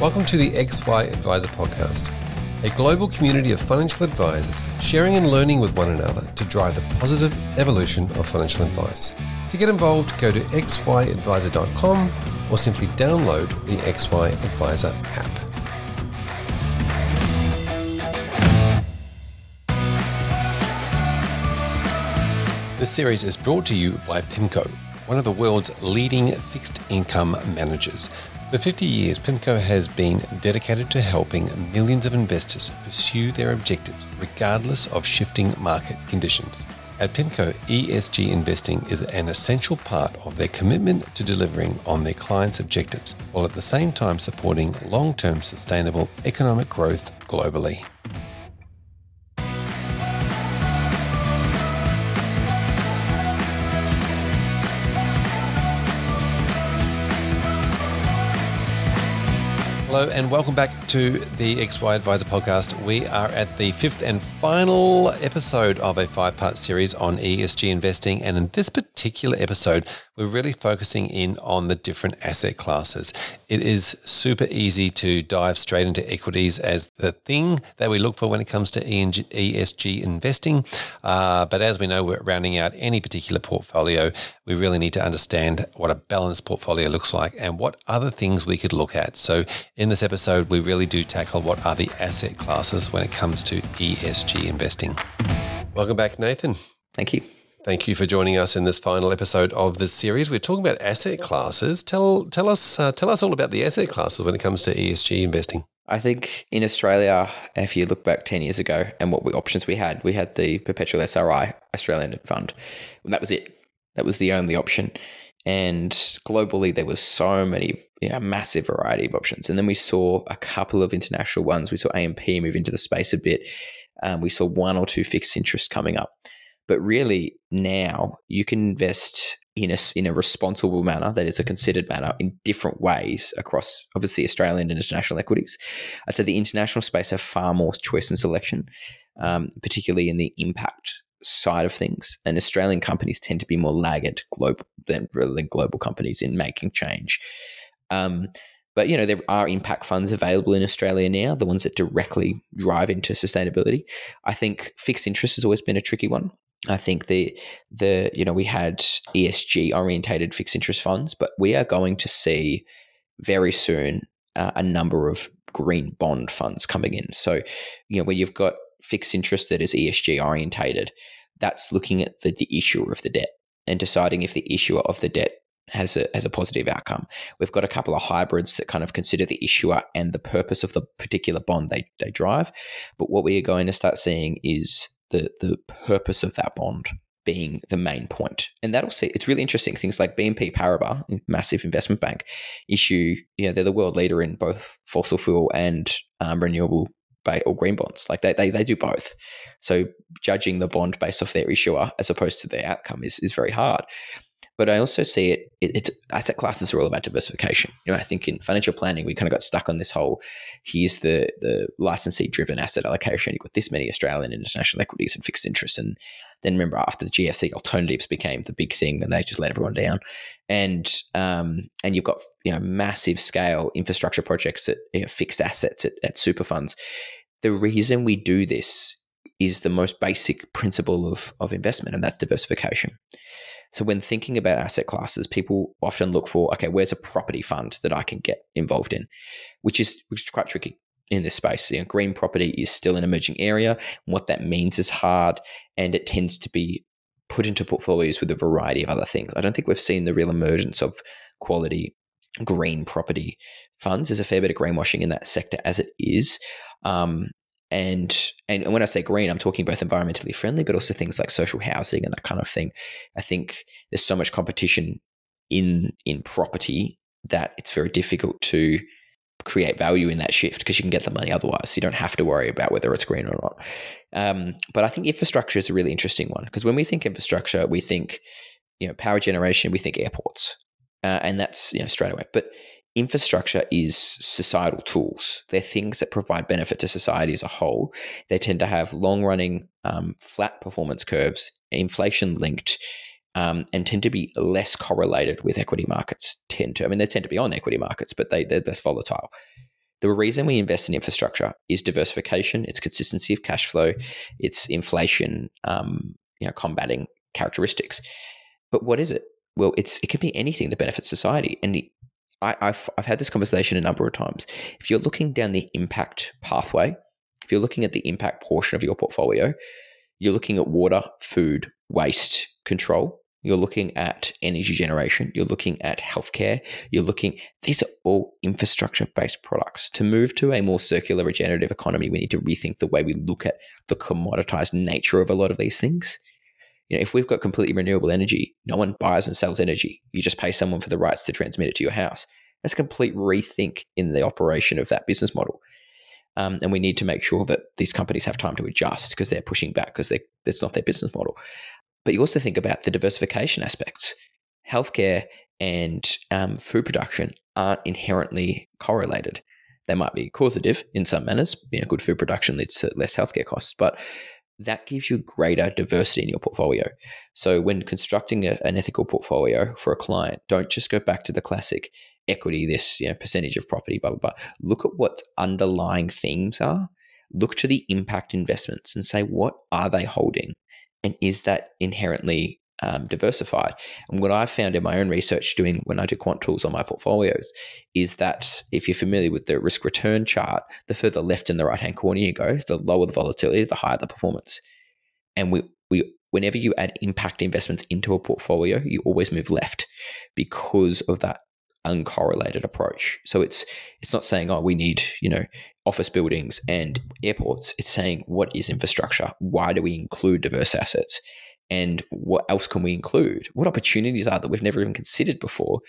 Welcome to the XY Advisor Podcast, a global community of financial advisors sharing and learning with one another to drive the positive evolution of financial advice. To get involved, go to xyadvisor.com or simply download the XY Advisor app. This series is brought to you by PIMCO, one of the world's leading fixed income managers. For 50 years, PIMCO has been dedicated to helping millions of investors pursue their objectives regardless of shifting market conditions. At PIMCO, ESG investing is an essential part of their commitment to delivering on their clients' objectives, while at the same time supporting long term sustainable economic growth globally. Hello and welcome back to the XY Advisor podcast. We are at the fifth and final episode of a five part series on ESG investing. And in this particular episode, we're really focusing in on the different asset classes. It is super easy to dive straight into equities as the thing that we look for when it comes to ESG investing. Uh, but as we know, we're rounding out any particular portfolio. We really need to understand what a balanced portfolio looks like and what other things we could look at. So, in this episode, we really do tackle what are the asset classes when it comes to ESG investing. Welcome back, Nathan. Thank you. Thank you for joining us in this final episode of this series. We're talking about asset classes. Tell tell us uh, tell us all about the asset classes when it comes to ESG investing. I think in Australia, if you look back ten years ago and what we, options we had, we had the perpetual SRI Australian Fund. And that was it. That was the only option. And globally, there was so many, you know, massive variety of options. And then we saw a couple of international ones. We saw AMP move into the space a bit. Um, we saw one or two fixed interest coming up. But really, now you can invest in a, in a responsible manner, that is a considered manner, in different ways across obviously Australian and international equities. I'd say the international space have far more choice and selection, um, particularly in the impact side of things. And Australian companies tend to be more laggard global than, than global companies in making change. Um, but you know there are impact funds available in Australia now, the ones that directly drive into sustainability. I think fixed interest has always been a tricky one. I think the the you know we had ESG orientated fixed interest funds, but we are going to see very soon uh, a number of green bond funds coming in. So you know where you've got fixed interest that is ESG orientated, that's looking at the, the issuer of the debt and deciding if the issuer of the debt has a, has a positive outcome. We've got a couple of hybrids that kind of consider the issuer and the purpose of the particular bond they, they drive. But what we are going to start seeing is the the purpose of that bond being the main point. And that'll see it's really interesting. Things like BNP Paribas, massive investment bank, issue, you know, they're the world leader in both fossil fuel and um, renewable or green bonds. Like they, they they do both. So judging the bond based off their issuer as opposed to their outcome is is very hard. But I also see it, it, it's asset classes are all about diversification. You know, I think in financial planning, we kind of got stuck on this whole here's the the licensee driven asset allocation. You've got this many Australian and international equities and fixed interests. And then remember after the GFC alternatives became the big thing and they just let everyone down. And um, and you've got you know massive scale infrastructure projects at you know, fixed assets at, at super funds. The reason we do this is the most basic principle of, of investment, and that's diversification. So when thinking about asset classes, people often look for, okay, where's a property fund that I can get involved in, which is which is quite tricky in this space. You know, green property is still an emerging area. What that means is hard, and it tends to be put into portfolios with a variety of other things. I don't think we've seen the real emergence of quality green property funds. There's a fair bit of greenwashing in that sector as it is. Um, and and when I say green, I'm talking both environmentally friendly, but also things like social housing and that kind of thing. I think there's so much competition in in property that it's very difficult to create value in that shift because you can get the money otherwise. You don't have to worry about whether it's green or not. Um, but I think infrastructure is a really interesting one because when we think infrastructure, we think you know power generation, we think airports, uh, and that's you know straight away. But infrastructure is societal tools. They're things that provide benefit to society as a whole. They tend to have long running, um, flat performance curves, inflation linked, um, and tend to be less correlated with equity markets. Tend to, I mean, they tend to be on equity markets, but they, they're less volatile. The reason we invest in infrastructure is diversification, it's consistency of cash flow, it's inflation, um, you know, combating characteristics. But what is it? Well, it's it can be anything that benefits society. And I, I've I've had this conversation a number of times. If you're looking down the impact pathway, if you're looking at the impact portion of your portfolio, you're looking at water, food, waste control. You're looking at energy generation. You're looking at healthcare. You're looking, these are all infrastructure based products. To move to a more circular regenerative economy, we need to rethink the way we look at the commoditized nature of a lot of these things. You know, if we've got completely renewable energy, no one buys and sells energy. You just pay someone for the rights to transmit it to your house. That's a complete rethink in the operation of that business model. Um, and we need to make sure that these companies have time to adjust because they're pushing back because that's not their business model. But you also think about the diversification aspects. Healthcare and um, food production aren't inherently correlated. They might be causative in some manners. You know, good food production leads to less healthcare costs, but that gives you greater diversity in your portfolio. So when constructing a, an ethical portfolio for a client, don't just go back to the classic equity, this you know, percentage of property, blah blah blah. Look at what underlying themes are. Look to the impact investments and say what are they holding and is that inherently um, diversified? And what I've found in my own research doing when I do quant tools on my portfolios is that if you're familiar with the risk return chart, the further left in the right hand corner you go, the lower the volatility, the higher the performance. And we, we whenever you add impact investments into a portfolio, you always move left because of that uncorrelated approach. So it's it's not saying oh we need you know office buildings and airports. It's saying what is infrastructure? Why do we include diverse assets? And what else can we include? What opportunities are that we've never even considered before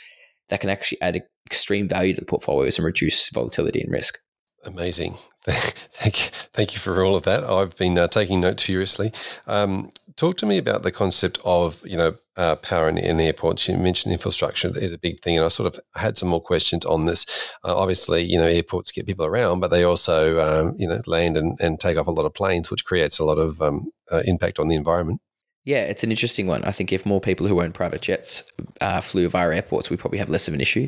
that can actually add extreme value to the portfolios and reduce volatility and risk? Amazing. Thank you, thank you for all of that. I've been uh, taking note seriously. Um, talk to me about the concept of you know uh, power in, in, airports. You mentioned infrastructure is a big thing, and I sort of had some more questions on this. Uh, obviously, you know airports get people around, but they also um, you know land and, and take off a lot of planes, which creates a lot of um, uh, impact on the environment. Yeah, it's an interesting one. I think if more people who own private jets uh, flew via airports, we probably have less of an issue.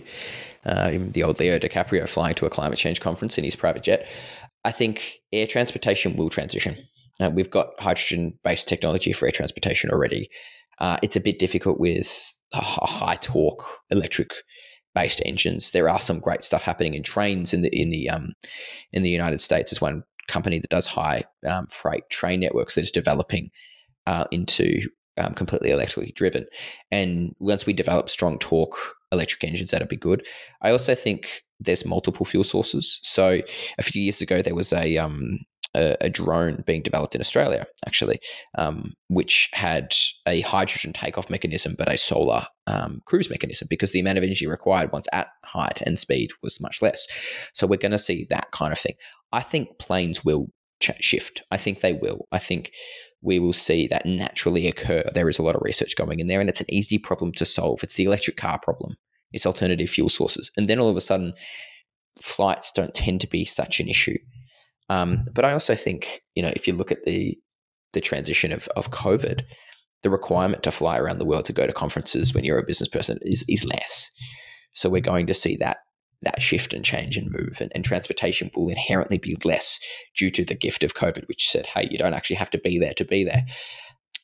Uh, the old Leo DiCaprio flying to a climate change conference in his private jet. I think air transportation will transition. Uh, we've got hydrogen based technology for air transportation already. Uh, it's a bit difficult with high torque electric based engines. There are some great stuff happening in trains in the in the um, in the United States. There's one company that does high um, freight train networks that is developing uh, into um, completely electrically driven. And once we develop strong torque electric engines, that'll be good. I also think there's multiple fuel sources. So a few years ago, there was a um, a, a drone being developed in Australia, actually, um, which had a hydrogen takeoff mechanism, but a solar um, cruise mechanism because the amount of energy required once at height and speed was much less. So we're going to see that kind of thing. I think planes will ch- shift. I think they will. I think we will see that naturally occur. There is a lot of research going in there, and it's an easy problem to solve. It's the electric car problem, it's alternative fuel sources. And then all of a sudden, flights don't tend to be such an issue. Um, but I also think, you know, if you look at the the transition of, of COVID, the requirement to fly around the world to go to conferences when you're a business person is, is less. So we're going to see that that shift and change and move. And, and, transportation will inherently be less due to the gift of COVID, which said, hey, you don't actually have to be there to be there.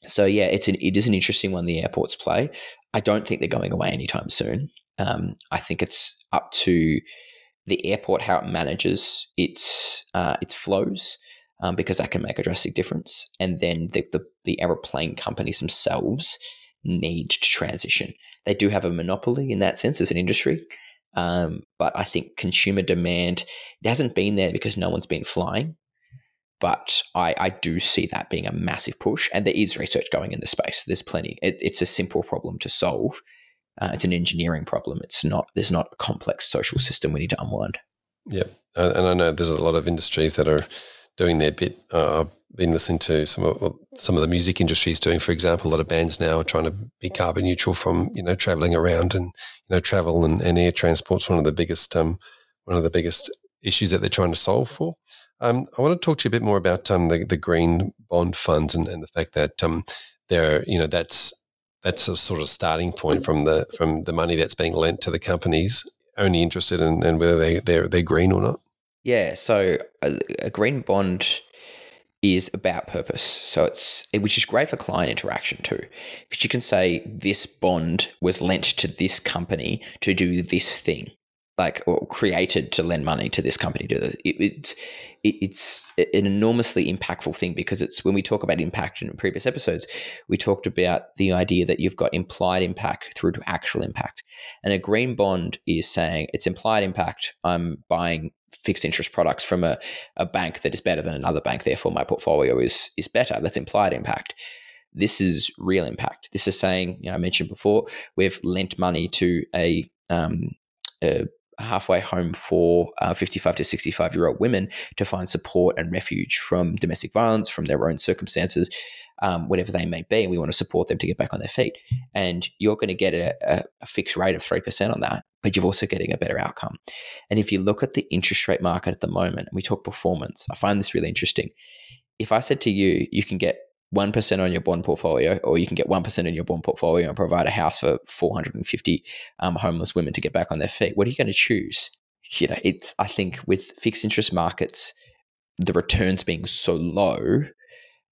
So yeah, it's an it is an interesting one the airports play. I don't think they're going away anytime soon. Um, I think it's up to the airport how it manages its uh, its flows. Um, because that can make a drastic difference. And then the, the, the aeroplane companies themselves need to transition. They do have a monopoly in that sense as an industry, um, but I think consumer demand it hasn't been there because no one's been flying. But I, I do see that being a massive push, and there is research going in the space. There's plenty. It, it's a simple problem to solve. Uh, it's an engineering problem. It's not. There's not a complex social system we need to unwind. Yep, and I know there's a lot of industries that are doing their bit. Uh, been listening to some of some of the music industry is doing. For example, a lot of bands now are trying to be carbon neutral from you know traveling around and you know travel and, and air transport's one of the biggest um, one of the biggest issues that they're trying to solve for. Um, I want to talk to you a bit more about um, the, the green bond funds and, and the fact that um, they're you know that's that's a sort of starting point from the from the money that's being lent to the companies only interested in, in whether they they're, they're green or not. Yeah, so a, a green bond is about purpose. So it's which is great for client interaction too, because you can say this bond was lent to this company to do this thing, like or created to lend money to this company. To it, it's it, it's an enormously impactful thing because it's when we talk about impact in previous episodes, we talked about the idea that you've got implied impact through to actual impact, and a green bond is saying it's implied impact. I'm buying fixed interest products from a, a bank that is better than another bank, therefore my portfolio is is better. That's implied impact. This is real impact. This is saying, you know, I mentioned before, we've lent money to a, um, a halfway home for uh, 55 to 65 year old women to find support and refuge from domestic violence, from their own circumstances, um, whatever they may be. And we want to support them to get back on their feet. And you're going to get a, a, fixed rate of 3% on that but you're also getting a better outcome. And if you look at the interest rate market at the moment, and we talk performance, I find this really interesting. If I said to you, you can get 1% on your bond portfolio, or you can get 1% in your bond portfolio and provide a house for 450 um, homeless women to get back on their feet, what are you going to choose? You know, it's, I think with fixed interest markets, the returns being so low,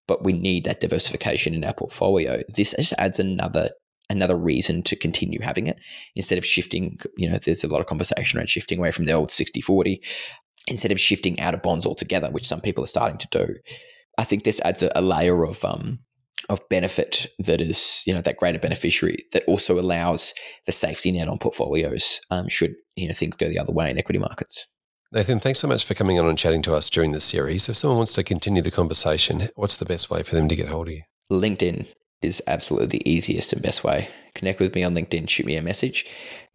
but we need that diversification in our portfolio. This just adds another another reason to continue having it instead of shifting. You know, there's a lot of conversation around shifting away from the old 60 40 instead of shifting out of bonds altogether, which some people are starting to do. I think this adds a, a layer of um, of benefit that is, you know, that greater beneficiary that also allows the safety net on portfolios um, should, you know, things go the other way in equity markets. Nathan, thanks so much for coming on and chatting to us during this series. If someone wants to continue the conversation, what's the best way for them to get hold of you? LinkedIn is absolutely the easiest and best way. Connect with me on LinkedIn, shoot me a message,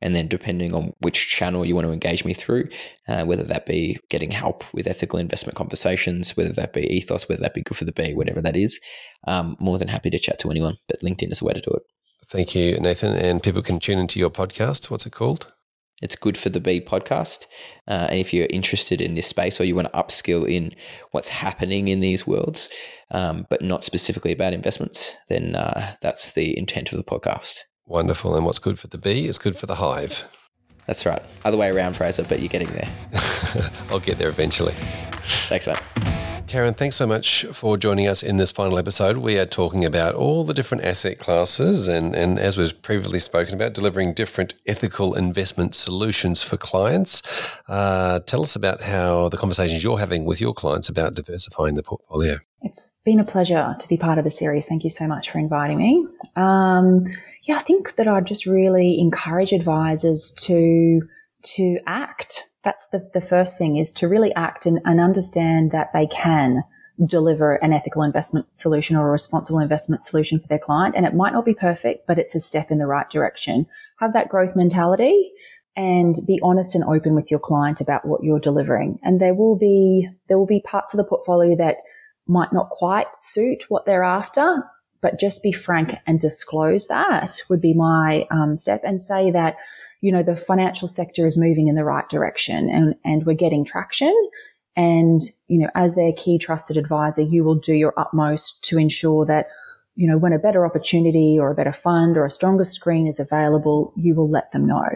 and then depending on which channel you want to engage me through, uh, whether that be getting help with ethical investment conversations, whether that be ethos, whether that be good for the bee, whatever that is, um, more than happy to chat to anyone. But LinkedIn is the way to do it. Thank you, Nathan. And people can tune into your podcast. What's it called? It's Good for the Bee podcast. Uh, and if you're interested in this space or you want to upskill in what's happening in these worlds, um, but not specifically about investments, then uh, that's the intent of the podcast. Wonderful. And what's good for the bee is good for the hive. That's right. Other way around, Fraser, but you're getting there. I'll get there eventually. Thanks, mate. Karen, thanks so much for joining us in this final episode. We are talking about all the different asset classes and, and as was previously spoken about, delivering different ethical investment solutions for clients. Uh, tell us about how the conversations you're having with your clients about diversifying the portfolio. It's been a pleasure to be part of the series. Thank you so much for inviting me. Um, yeah, I think that I'd just really encourage advisors to to act that's the, the first thing is to really act and, and understand that they can deliver an ethical investment solution or a responsible investment solution for their client. And it might not be perfect, but it's a step in the right direction. Have that growth mentality and be honest and open with your client about what you're delivering. And there will be, there will be parts of the portfolio that might not quite suit what they're after, but just be frank and disclose that would be my um, step and say that you know, the financial sector is moving in the right direction and, and we're getting traction. And, you know, as their key trusted advisor, you will do your utmost to ensure that, you know, when a better opportunity or a better fund or a stronger screen is available, you will let them know.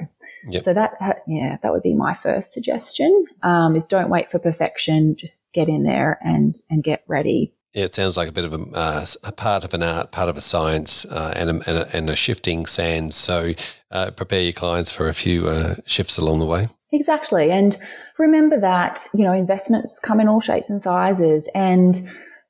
Yep. So that, yeah, that would be my first suggestion. Um, is don't wait for perfection. Just get in there and and get ready. Yeah, it sounds like a bit of a, uh, a part of an art, part of a science, uh, and, a, and, a, and, a, shifting sand. So uh, prepare your clients for a few uh, shifts along the way. Exactly, and remember that you know investments come in all shapes and sizes, and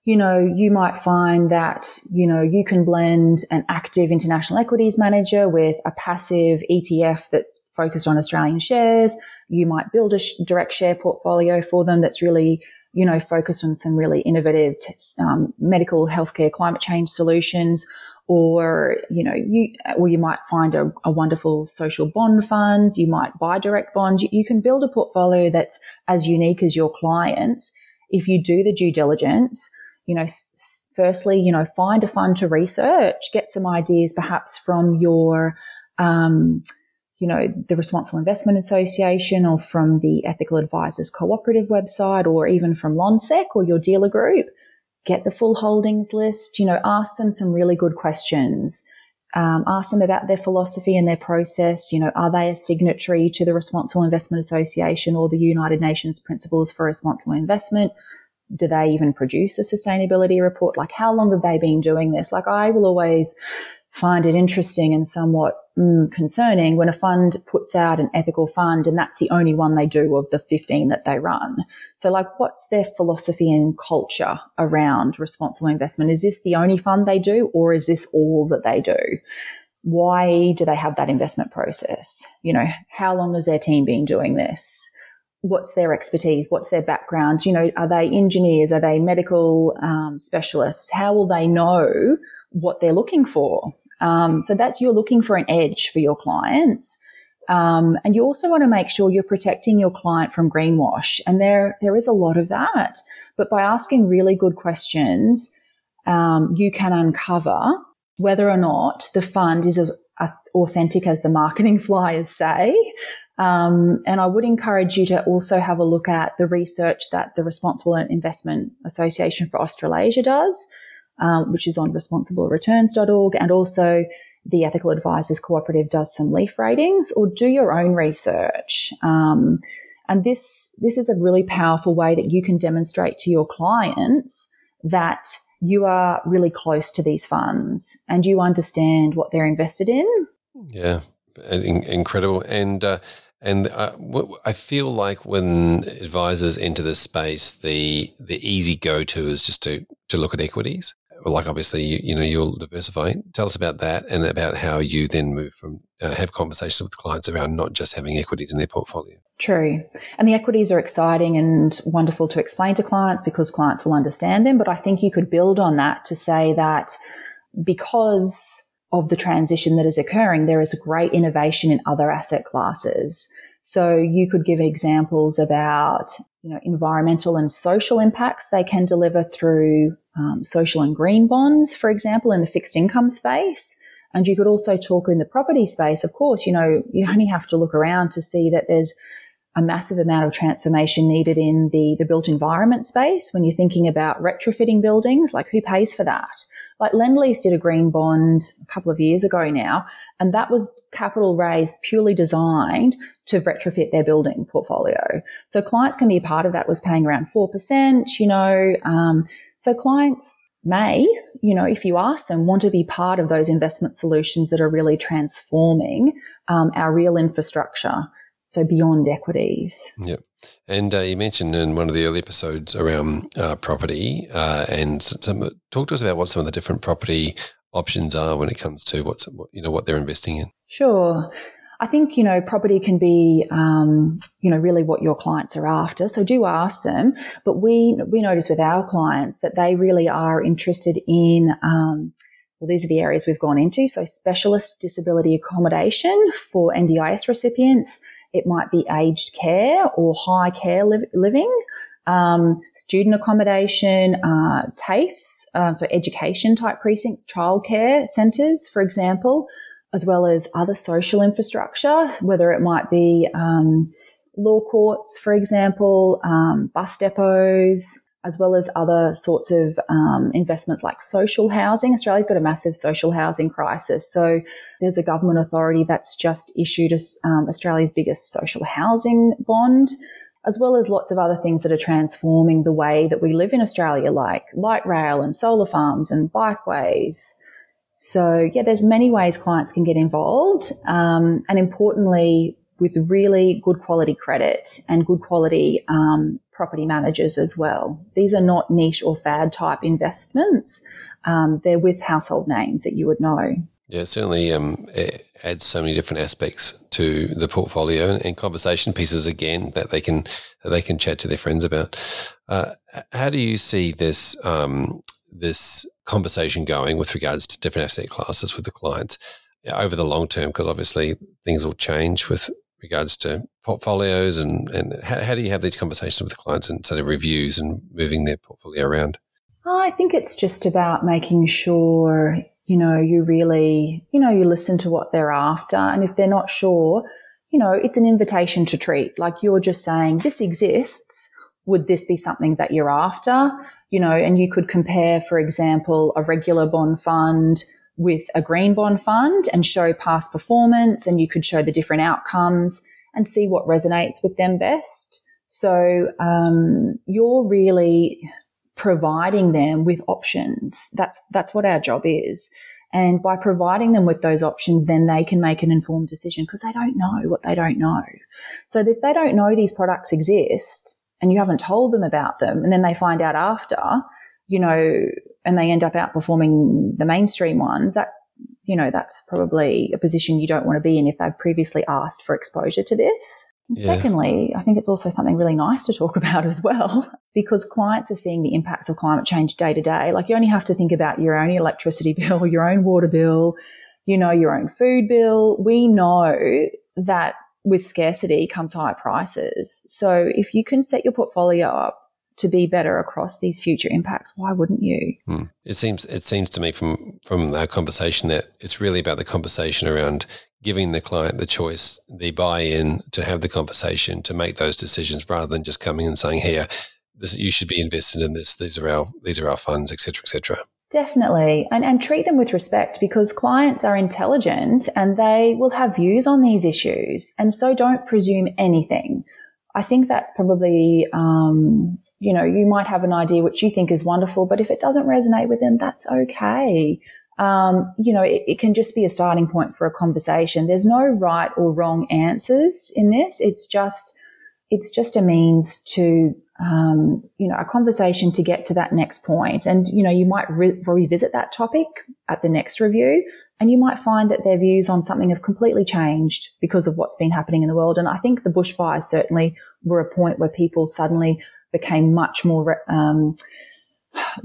you know you might find that you know you can blend an active international equities manager with a passive ETF that's focused on Australian shares. You might build a direct share portfolio for them that's really you know, focused on some really innovative um, medical, healthcare, climate change solutions, or you know, you or you might find a, a wonderful social bond fund. You might buy direct bonds. You, you can build a portfolio that's as unique as your clients if you do the due diligence. You know, s- firstly, you know, find a fund to research, get some ideas perhaps from your um, you know, the Responsible Investment Association or from the Ethical Advisors Cooperative website or even from Lonsec or your dealer group. Get the full holdings list, you know, ask them some really good questions um, ask them about their philosophy and their process. You know, are they a signatory to the Responsible Investment Association or the United Nations Principles for Responsible Investment? Do they even produce a sustainability report? Like, how long have they been doing this? Like, I will always find it interesting and somewhat mm, concerning when a fund puts out an ethical fund and that's the only one they do of the 15 that they run. So like what's their philosophy and culture around responsible investment? Is this the only fund they do or is this all that they do? Why do they have that investment process? You know, how long has their team been doing this? What's their expertise? What's their background? You know, are they engineers? Are they medical um, specialists? How will they know what they're looking for? Um, so that's you're looking for an edge for your clients. Um, and you also want to make sure you're protecting your client from greenwash. And there, there is a lot of that. But by asking really good questions, um, you can uncover whether or not the fund is as authentic as the marketing flyers say. Um, and I would encourage you to also have a look at the research that the Responsible Investment Association for Australasia does um, which is on responsiblereturns.org, and also the Ethical Advisors Cooperative does some leaf ratings, or do your own research. Um, and this this is a really powerful way that you can demonstrate to your clients that you are really close to these funds and you understand what they're invested in. Yeah, incredible. And uh, and uh, I feel like when advisors enter this space, the the easy go to is just to to look at equities like obviously you, you, know you'll diversify. Tell us about that and about how you then move from uh, have conversations with clients around not just having equities in their portfolio. True, and the equities are exciting and wonderful to explain to clients because clients will understand them. But I think you could build on that to say that because of the transition that is occurring, there is great innovation in other asset classes. So you could give examples about, you know, environmental and social impacts they can deliver through um, social and green bonds, for example, in the fixed income space. And you could also talk in the property space. Of course, you know, you only have to look around to see that there's a massive amount of transformation needed in the, the built environment space when you're thinking about retrofitting buildings. Like, who pays for that? Like Lendlease did a green bond a couple of years ago now, and that was capital raised purely designed to retrofit their building portfolio. So clients can be a part of that was paying around 4%, you know. Um, so clients may, you know, if you ask them, want to be part of those investment solutions that are really transforming um, our real infrastructure. So beyond equities. Yep. And uh, you mentioned in one of the early episodes around uh, property, uh, and some, talk to us about what some of the different property options are when it comes to what's you know what they're investing in. Sure. I think you know property can be um, you know really what your clients are after. So do ask them. But we we notice with our clients that they really are interested in. Um, well, these are the areas we've gone into. So specialist disability accommodation for NDIS recipients it might be aged care or high care li- living, um, student accommodation, uh, TAFEs, uh, so education type precincts, childcare centres, for example, as well as other social infrastructure, whether it might be um, law courts, for example, um, bus depots, as well as other sorts of um, investments like social housing. Australia's got a massive social housing crisis. So there's a government authority that's just issued um, Australia's biggest social housing bond, as well as lots of other things that are transforming the way that we live in Australia, like light rail and solar farms and bikeways. So yeah, there's many ways clients can get involved. Um, and importantly, with really good quality credit and good quality um, property managers as well. These are not niche or fad type investments. Um, they're with household names that you would know. Yeah, certainly um, adds so many different aspects to the portfolio and conversation pieces again that they can that they can chat to their friends about. Uh, how do you see this um, this conversation going with regards to different asset classes with the clients over the long term? Because obviously things will change with regards to portfolios and, and how, how do you have these conversations with clients and sort of reviews and moving their portfolio around? Oh, I think it's just about making sure, you know, you really, you know, you listen to what they're after. And if they're not sure, you know, it's an invitation to treat. Like you're just saying, this exists. Would this be something that you're after? You know, and you could compare, for example, a regular bond fund with a green bond fund and show past performance and you could show the different outcomes and see what resonates with them best. So um, you're really providing them with options. That's that's what our job is. And by providing them with those options, then they can make an informed decision because they don't know what they don't know. So if they don't know these products exist and you haven't told them about them and then they find out after, you know, and they end up outperforming the mainstream ones, that, you know, that's probably a position you don't want to be in if they've previously asked for exposure to this. And yeah. Secondly, I think it's also something really nice to talk about as well, because clients are seeing the impacts of climate change day to day. Like you only have to think about your own electricity bill, your own water bill, you know, your own food bill. We know that with scarcity comes high prices. So if you can set your portfolio up to be better across these future impacts, why wouldn't you? Hmm. It seems it seems to me from from our conversation that it's really about the conversation around giving the client the choice, the buy-in to have the conversation, to make those decisions, rather than just coming and saying, "Here, this, you should be invested in this. These are our these are our funds, etc., etc." Definitely. And, and treat them with respect because clients are intelligent and they will have views on these issues. And so don't presume anything. I think that's probably, um, you know, you might have an idea which you think is wonderful, but if it doesn't resonate with them, that's okay um, you know, it, it, can just be a starting point for a conversation. There's no right or wrong answers in this. It's just, it's just a means to, um, you know, a conversation to get to that next point. And, you know, you might re- revisit that topic at the next review and you might find that their views on something have completely changed because of what's been happening in the world. And I think the bushfires certainly were a point where people suddenly became much more, um,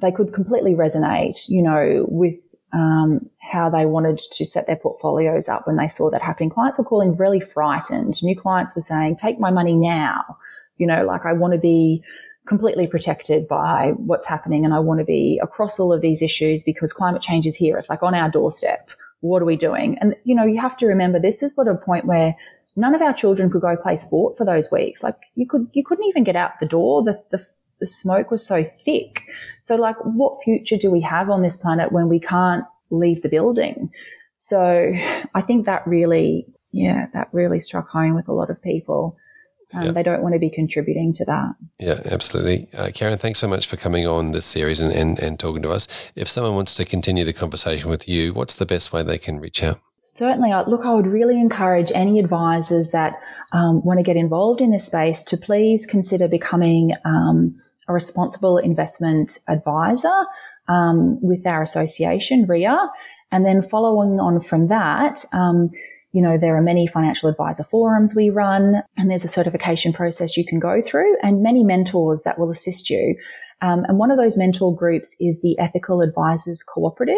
they could completely resonate, you know, with um, how they wanted to set their portfolios up when they saw that happening. Clients were calling really frightened. New clients were saying, take my money now. You know, like I want to be completely protected by what's happening and I want to be across all of these issues because climate change is here. It's like on our doorstep. What are we doing? And, you know, you have to remember this is what a point where none of our children could go play sport for those weeks. Like you could, you couldn't even get out the door. The, the, the smoke was so thick. So like what future do we have on this planet when we can't leave the building? So I think that really, yeah, that really struck home with a lot of people. Um, yeah. They don't want to be contributing to that. Yeah, absolutely. Uh, Karen, thanks so much for coming on this series and, and, and talking to us. If someone wants to continue the conversation with you, what's the best way they can reach out? Certainly. Look, I would really encourage any advisors that um, want to get involved in this space to please consider becoming um, a responsible investment advisor um, with our association, RIA. And then following on from that, um, you know, there are many financial advisor forums we run, and there's a certification process you can go through, and many mentors that will assist you. Um, and one of those mentor groups is the Ethical Advisors Cooperative.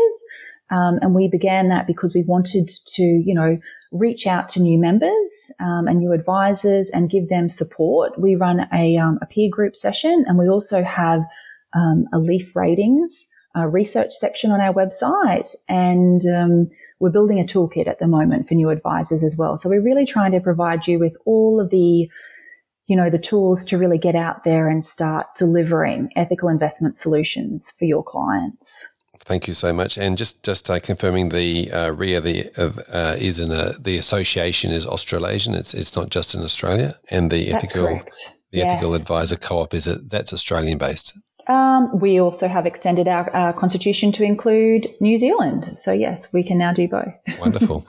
Um, and we began that because we wanted to, you know, reach out to new members um, and new advisors and give them support. We run a, um, a peer group session and we also have um, a leaf ratings uh, research section on our website. And um, we're building a toolkit at the moment for new advisors as well. So we're really trying to provide you with all of the you know, the tools to really get out there and start delivering ethical investment solutions for your clients. Thank you so much. And just just uh, confirming the uh, RIA the uh, is in a the association is Australasian. It's it's not just in Australia. And the ethical the yes. ethical advisor co-op is it that's Australian based. Um, we also have extended our, our constitution to include New Zealand. So yes, we can now do both. Wonderful.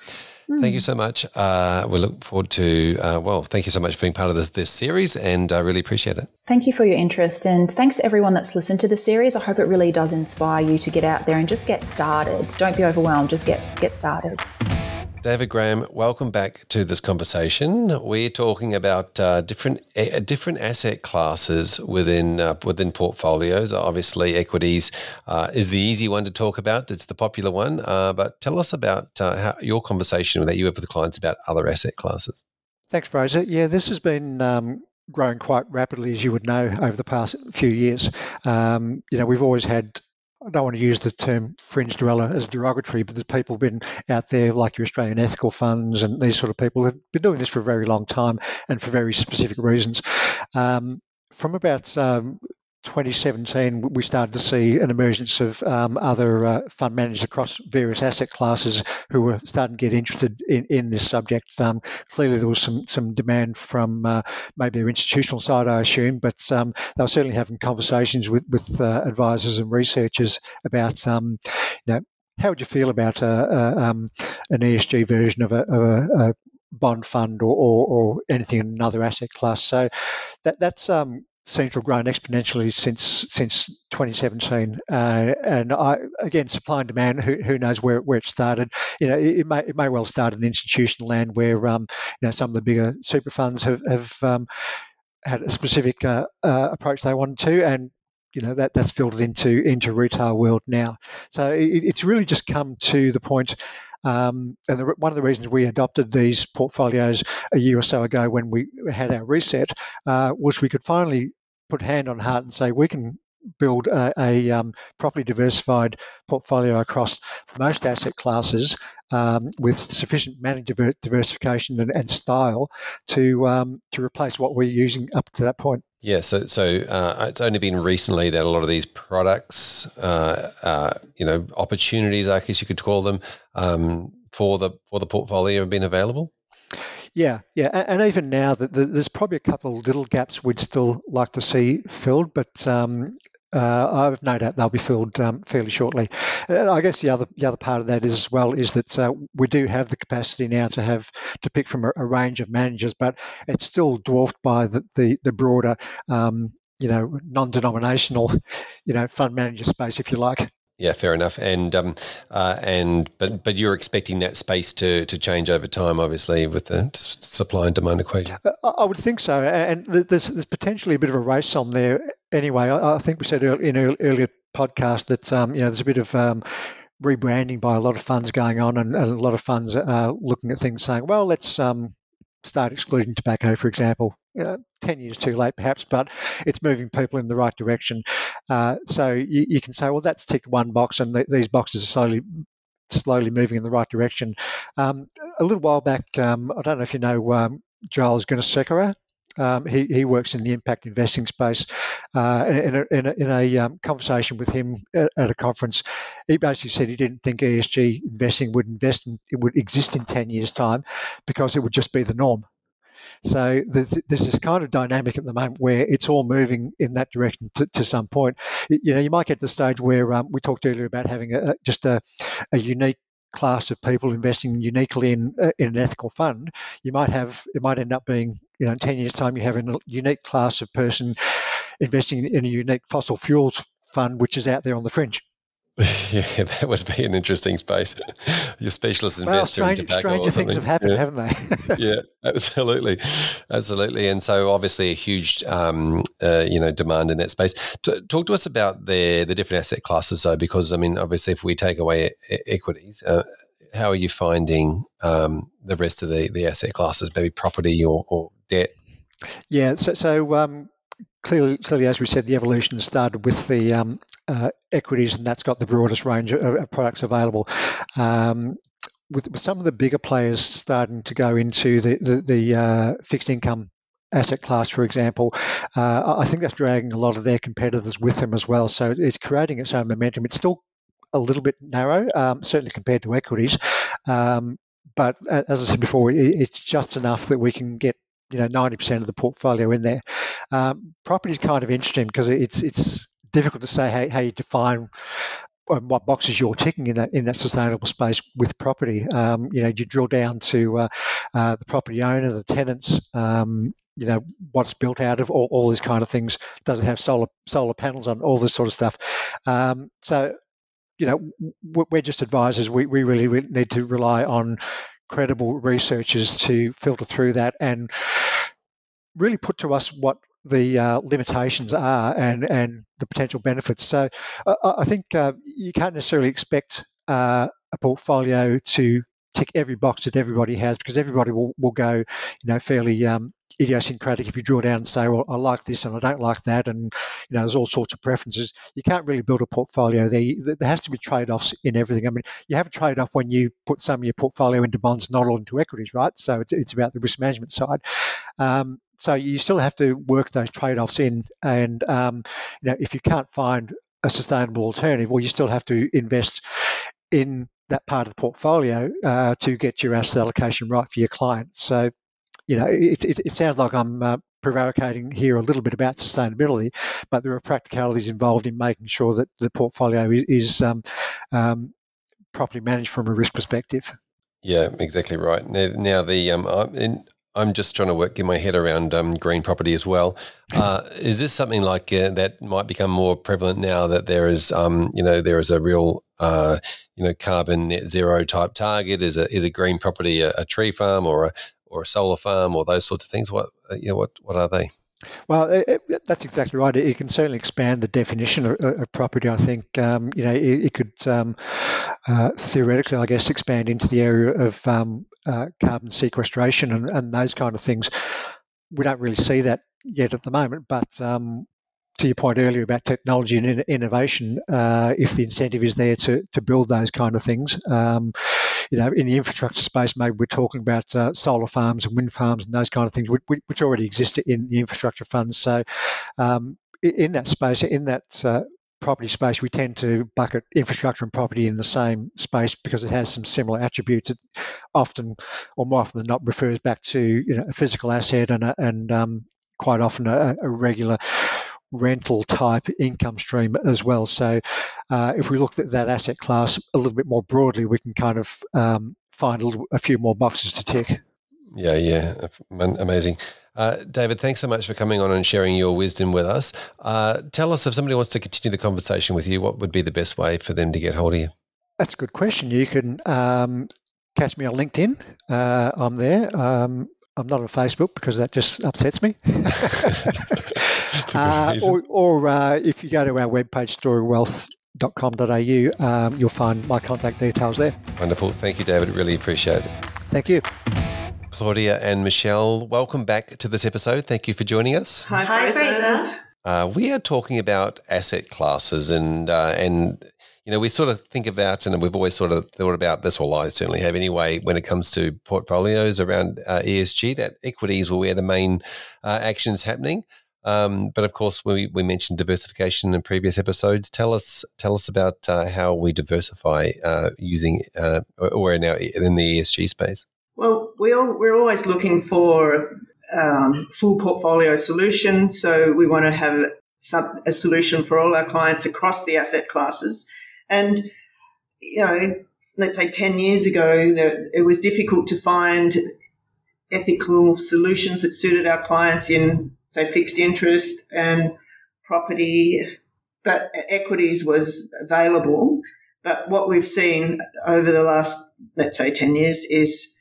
Thank you so much. Uh, we look forward to, uh, well, thank you so much for being part of this, this series and I really appreciate it. Thank you for your interest and thanks to everyone that's listened to the series. I hope it really does inspire you to get out there and just get started. Don't be overwhelmed, just get, get started. David Graham, welcome back to this conversation. We're talking about uh, different uh, different asset classes within uh, within portfolios. Obviously, equities uh, is the easy one to talk about. It's the popular one. Uh, but tell us about uh, how, your conversation that you have with the clients about other asset classes. Thanks, Fraser. Yeah, this has been um, growing quite rapidly, as you would know, over the past few years. Um, you know, we've always had I don't want to use the term fringe dweller as derogatory, but there's people been out there like your Australian ethical funds and these sort of people have been doing this for a very long time and for very specific reasons. Um, from about um, 2017, we started to see an emergence of um, other uh, fund managers across various asset classes who were starting to get interested in, in this subject. Um, clearly, there was some some demand from uh, maybe their institutional side, I assume, but um, they were certainly having conversations with with uh, advisors and researchers about, um, you know, how would you feel about a, a, um, an ESG version of a, of a bond fund or, or, or, anything in another asset class? So that that's um, have grown exponentially since since 2017. Uh, and I, again, supply and demand. Who, who knows where, where it started? You know, it, it, may it may well start in the institutional land where um, you know some of the bigger super funds have have um, had a specific uh, uh, approach they wanted to, and you know that that's filtered into into retail world now. So it, it's really just come to the point um, and the, one of the reasons we adopted these portfolios a year or so ago when we had our reset uh, was we could finally put hand on heart and say we can build a, a um, properly diversified portfolio across most asset classes um, with sufficient manager diversification and, and style to um, to replace what we're using up to that point. Yeah, so so uh, it's only been recently that a lot of these products, uh, uh, you know, opportunities, I guess you could call them, um, for the for the portfolio have been available. Yeah, yeah, and, and even now, that the, there's probably a couple of little gaps we'd still like to see filled, but um, uh, I have no doubt they'll be filled um, fairly shortly. And I guess the other the other part of that is, as well is that uh, we do have the capacity now to have to pick from a, a range of managers, but it's still dwarfed by the the, the broader um, you know non-denominational you know fund manager space, if you like. Yeah, fair enough. And um, uh, and but but you're expecting that space to to change over time, obviously, with the supply and demand equation. Uh, I would think so, and there's there's potentially a bit of a race on there. Anyway, I, think we said in earlier podcast that um, you know there's a bit of um, rebranding by a lot of funds going on, and, a lot of funds are looking at things saying, well, let's um, start excluding tobacco, for example. You know, 10 years too late, perhaps, but it's moving people in the right direction. Uh, so you, you, can say, well, that's ticked one box, and th- these boxes are slowly slowly moving in the right direction. Um, a little while back, um, I don't know if you know um, Giles Gunesekera. Um, he, he works in the impact investing space. Uh, in a, in a, in a um, conversation with him at, at, a conference, he basically said he didn't think ESG investing would invest in, it would exist in 10 years' time because it would just be the norm. So there's, this kind of dynamic at the moment where it's all moving in that direction to, to some point. You know, you might get to the stage where um, we talked earlier about having a, just a, a unique class of people investing uniquely in uh, in an ethical fund, you might have it might end up being you know in ten years' time you have a unique class of person investing in a unique fossil fuels fund which is out there on the fringe. Yeah, that would be an interesting space. Your specialist investor well, strange, in tobacco stranger things have happened, yeah. haven't they? yeah, absolutely, absolutely. And so, obviously, a huge, um, uh, you know, demand in that space. T- talk to us about the the different asset classes, though, because I mean, obviously, if we take away e- equities, uh, how are you finding um, the rest of the the asset classes, maybe property or, or debt? Yeah, so, so um, clearly, clearly, as we said, the evolution started with the um, uh, equities, and that's got the broadest range of, of products available. Um, with, with, some of the bigger players starting to go into the the, the uh, fixed income asset class, for example, uh, I think that's dragging a lot of their competitors with them as well. So it's creating its own momentum. It's still a little bit narrow, um, certainly compared to equities. Um, but as I said before, it's just enough that we can get you know 90% of the portfolio in there. Um, property is kind of interesting because it's it's difficult to say how, how you define um, what boxes you're ticking in that in that sustainable space with property. Um, you know, you drill down to uh, uh, the property owner, the tenants. Um, you know what's built out of all, all these kind of things. Does it have solar solar panels on all this sort of stuff? Um, so, you know, we're just advisors. We we really need to rely on credible researchers to filter through that and really put to us what the uh, limitations are and, and the potential benefits. So uh, I think uh, you can't necessarily expect uh, a portfolio to tick every box that everybody has because everybody will, will go, you know, fairly um, idiosyncratic. If you drill down and say, well, I like this and I don't like that, and you know, there's all sorts of preferences. You can't really build a portfolio there. There has to be trade-offs in everything. I mean, you have a trade-off when you put some of your portfolio into bonds, not all into equities, right? So it's it's about the risk management side. Um, so you still have to work those trade-offs in, and um, you know, if you can't find a sustainable alternative, well, you still have to invest in that part of the portfolio uh, to get your asset allocation right for your client. So you know, it, it, it sounds like I'm uh, prevaricating here a little bit about sustainability, but there are practicalities involved in making sure that the portfolio is, is um, um, properly managed from a risk perspective. Yeah, exactly right. Now, now the um, in, I'm just trying to work get my head around um, green property as well. Uh, is this something like uh, that might become more prevalent now that there is, um, you know, there is a real, uh, you know, carbon net zero type target? Is a is a green property a, a tree farm or a or a solar farm or those sorts of things? What uh, you know, what what are they? Well, it, it, that's exactly right. It, it, can certainly expand the definition of, of property. I think um, you know it, could um, uh, theoretically, I guess, expand into the area of um, uh, carbon sequestration and, and, those kind of things. We don't really see that yet at the moment, but um, to your point earlier about technology and innovation, uh, if the incentive is there to, to build those kind of things, um, you know, in the infrastructure space, maybe we're talking about uh, solar farms and wind farms and those kind of things, which, which already exist in the infrastructure funds. So, um, in that space, in that uh, property space, we tend to bucket infrastructure and property in the same space because it has some similar attributes. It often, or more often than not, refers back to you know, a physical asset and, a, and um, quite often a, a regular rental type income stream as well. So, uh, if we look at that asset class a little bit more broadly, we can kind of um, find a, little, a, few more boxes to tick. Yeah, yeah, amazing. Uh, David, thanks so much for coming on and sharing your wisdom with us. Uh, tell us if somebody wants to continue the conversation with you, what would be the best way for them to get hold of you? That's a good question. You can um, catch me on LinkedIn. Uh, I'm there. Um, I'm not on Facebook because that just upsets me. uh, or, or uh, if you go to our webpage, storywealth.com.au, um, you'll find my contact details there. Wonderful. Thank you, David. Really appreciate it. Thank you. Claudia and Michelle, welcome back to this episode. Thank you for joining us. Hi, Hi Fraser. Uh, we are talking about asset classes and uh, and you know, we sort of think about, and we've always sort of thought about this, or I certainly have anyway, when it comes to portfolios around uh, ESG, that equities were where the main uh, actions happening. Um, but of course, we, we mentioned diversification in previous episodes. Tell us tell us about uh, how we diversify uh, using uh, or in in the ESG space. Well, we all, we're always looking for um, full portfolio solution. So we want to have some, a solution for all our clients across the asset classes. And, you know, let's say 10 years ago, it was difficult to find ethical solutions that suited our clients in, say, fixed interest and property, but equities was available. But what we've seen over the last, let's say, 10 years is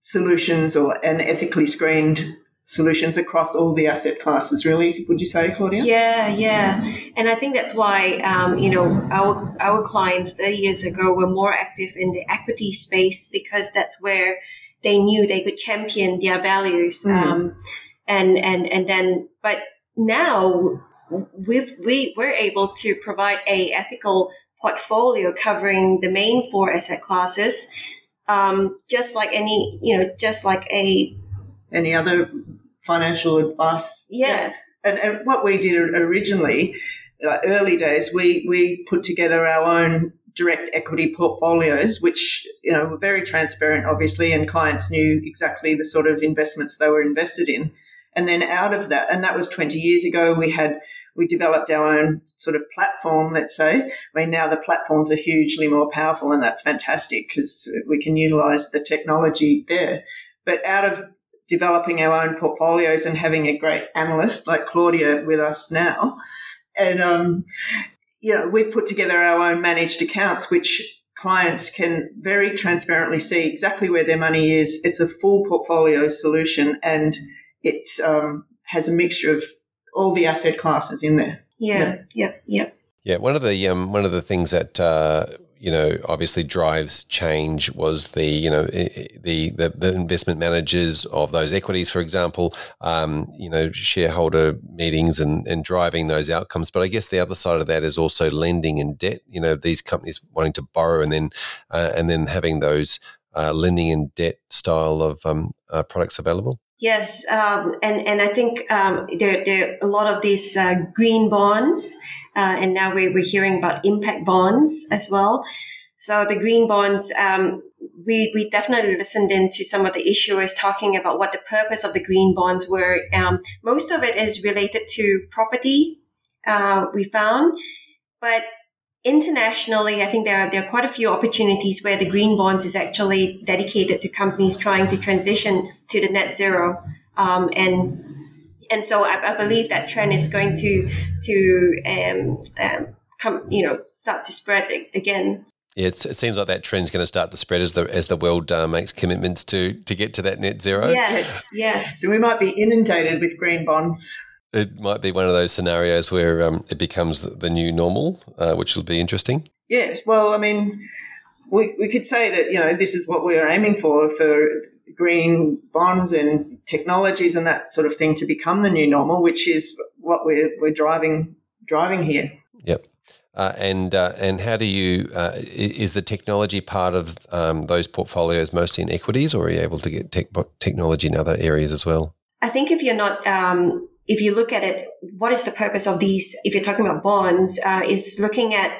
solutions or an ethically screened solutions across all the asset classes really would you say claudia yeah yeah and i think that's why um, you know our our clients 30 years ago were more active in the equity space because that's where they knew they could champion their values mm. um, and and and then but now we've we we're able to provide a ethical portfolio covering the main four asset classes um, just like any you know just like a any other financial advice. Yeah. And, and what we did originally, uh, early days, we, we put together our own direct equity portfolios, which, you know, were very transparent, obviously, and clients knew exactly the sort of investments they were invested in. And then out of that, and that was 20 years ago, we had, we developed our own sort of platform, let's say. I mean, now the platforms are hugely more powerful and that's fantastic because we can utilize the technology there. But out of developing our own portfolios and having a great analyst like Claudia with us now. And, um, you know, we've put together our own managed accounts, which clients can very transparently see exactly where their money is. It's a full portfolio solution and it um, has a mixture of all the asset classes in there. Yeah, yeah, yeah. Yeah, one of the um, one of the things that uh, you know, obviously drives change was the, you know, the the, the investment managers of those equities, for example, um, you know, shareholder meetings and, and driving those outcomes. But I guess the other side of that is also lending and debt. You know, these companies wanting to borrow and then uh, and then having those uh, lending and debt style of um, uh, products available. Yes, um, and and I think um, there there a lot of these uh, green bonds uh, and now we're, we're hearing about impact bonds as well. So the green bonds, um, we, we definitely listened in to some of the issuers talking about what the purpose of the green bonds were. Um, most of it is related to property, uh, we found, but internationally, I think there are, there are quite a few opportunities where the green bonds is actually dedicated to companies trying to transition to the net zero. Um, and and so I, I, believe that trend is going to to um, um, come, you know, start to spread again. Yeah, it seems like that trend is going to start to spread as the as the world uh, makes commitments to to get to that net zero. Yes, yes. So we might be inundated with green bonds. It might be one of those scenarios where um, it becomes the new normal, uh, which will be interesting. Yes, well, I mean, we, we could say that you know this is what we're aiming for for green bonds and technologies and that sort of thing to become the new normal, which is what we're we're driving driving here. Yep. Uh, and uh, and how do you uh, is the technology part of um, those portfolios mostly in equities, or are you able to get tech, technology in other areas as well? I think if you're not um, if you look at it, what is the purpose of these? If you're talking about bonds, uh, is looking at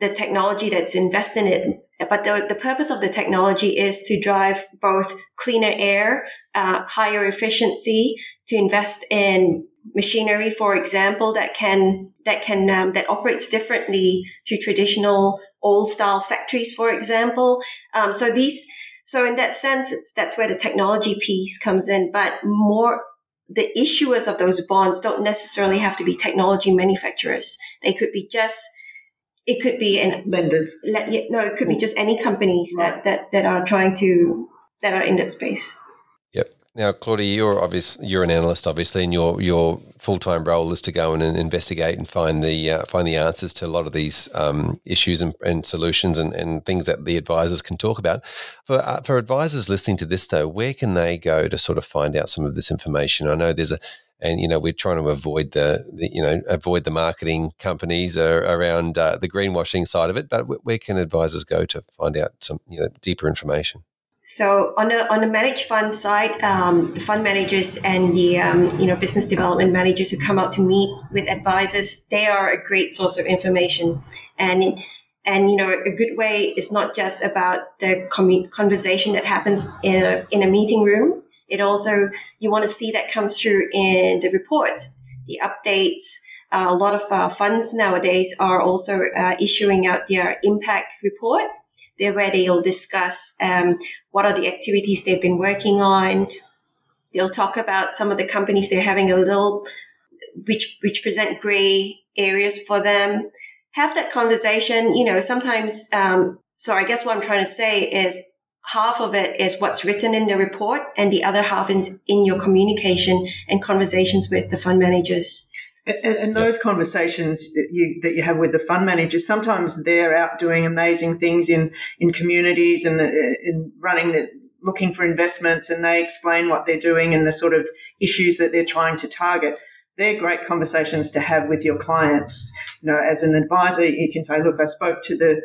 the technology that's invested in it but the, the purpose of the technology is to drive both cleaner air, uh, higher efficiency, to invest in machinery, for example, that can that can um, that operates differently to traditional old style factories, for example. Um, so these, so in that sense, that's where the technology piece comes in. But more, the issuers of those bonds don't necessarily have to be technology manufacturers. They could be just it could be an lenders. Le, no, it could be just any companies right. that, that that are trying to that are in that space. Yep. Now, Claudia, you're obvious. You're an analyst, obviously, and your your full time role is to go and investigate and find the uh, find the answers to a lot of these um, issues and, and solutions and, and things that the advisors can talk about. For uh, for advisors listening to this, though, where can they go to sort of find out some of this information? I know there's a and you know we're trying to avoid the, the you know avoid the marketing companies around uh, the greenwashing side of it. But where can advisors go to find out some you know deeper information? So on the on the managed fund side, um, the fund managers and the um, you know business development managers who come out to meet with advisors, they are a great source of information, and and you know a good way is not just about the conversation that happens in a, in a meeting room it also, you want to see that comes through in the reports, the updates. Uh, a lot of uh, funds nowadays are also uh, issuing out their impact report. There where they'll discuss um, what are the activities they've been working on. They'll talk about some of the companies they're having a little, which which present gray areas for them. Have that conversation. You know, sometimes. Um, so I guess what I'm trying to say is half of it is what's written in the report and the other half is in your communication and conversations with the fund managers. And, and those conversations that you, that you have with the fund managers, sometimes they're out doing amazing things in, in communities and the, in running the, looking for investments and they explain what they're doing and the sort of issues that they're trying to target. They're great conversations to have with your clients. You know, as an advisor, you can say, look, I spoke to the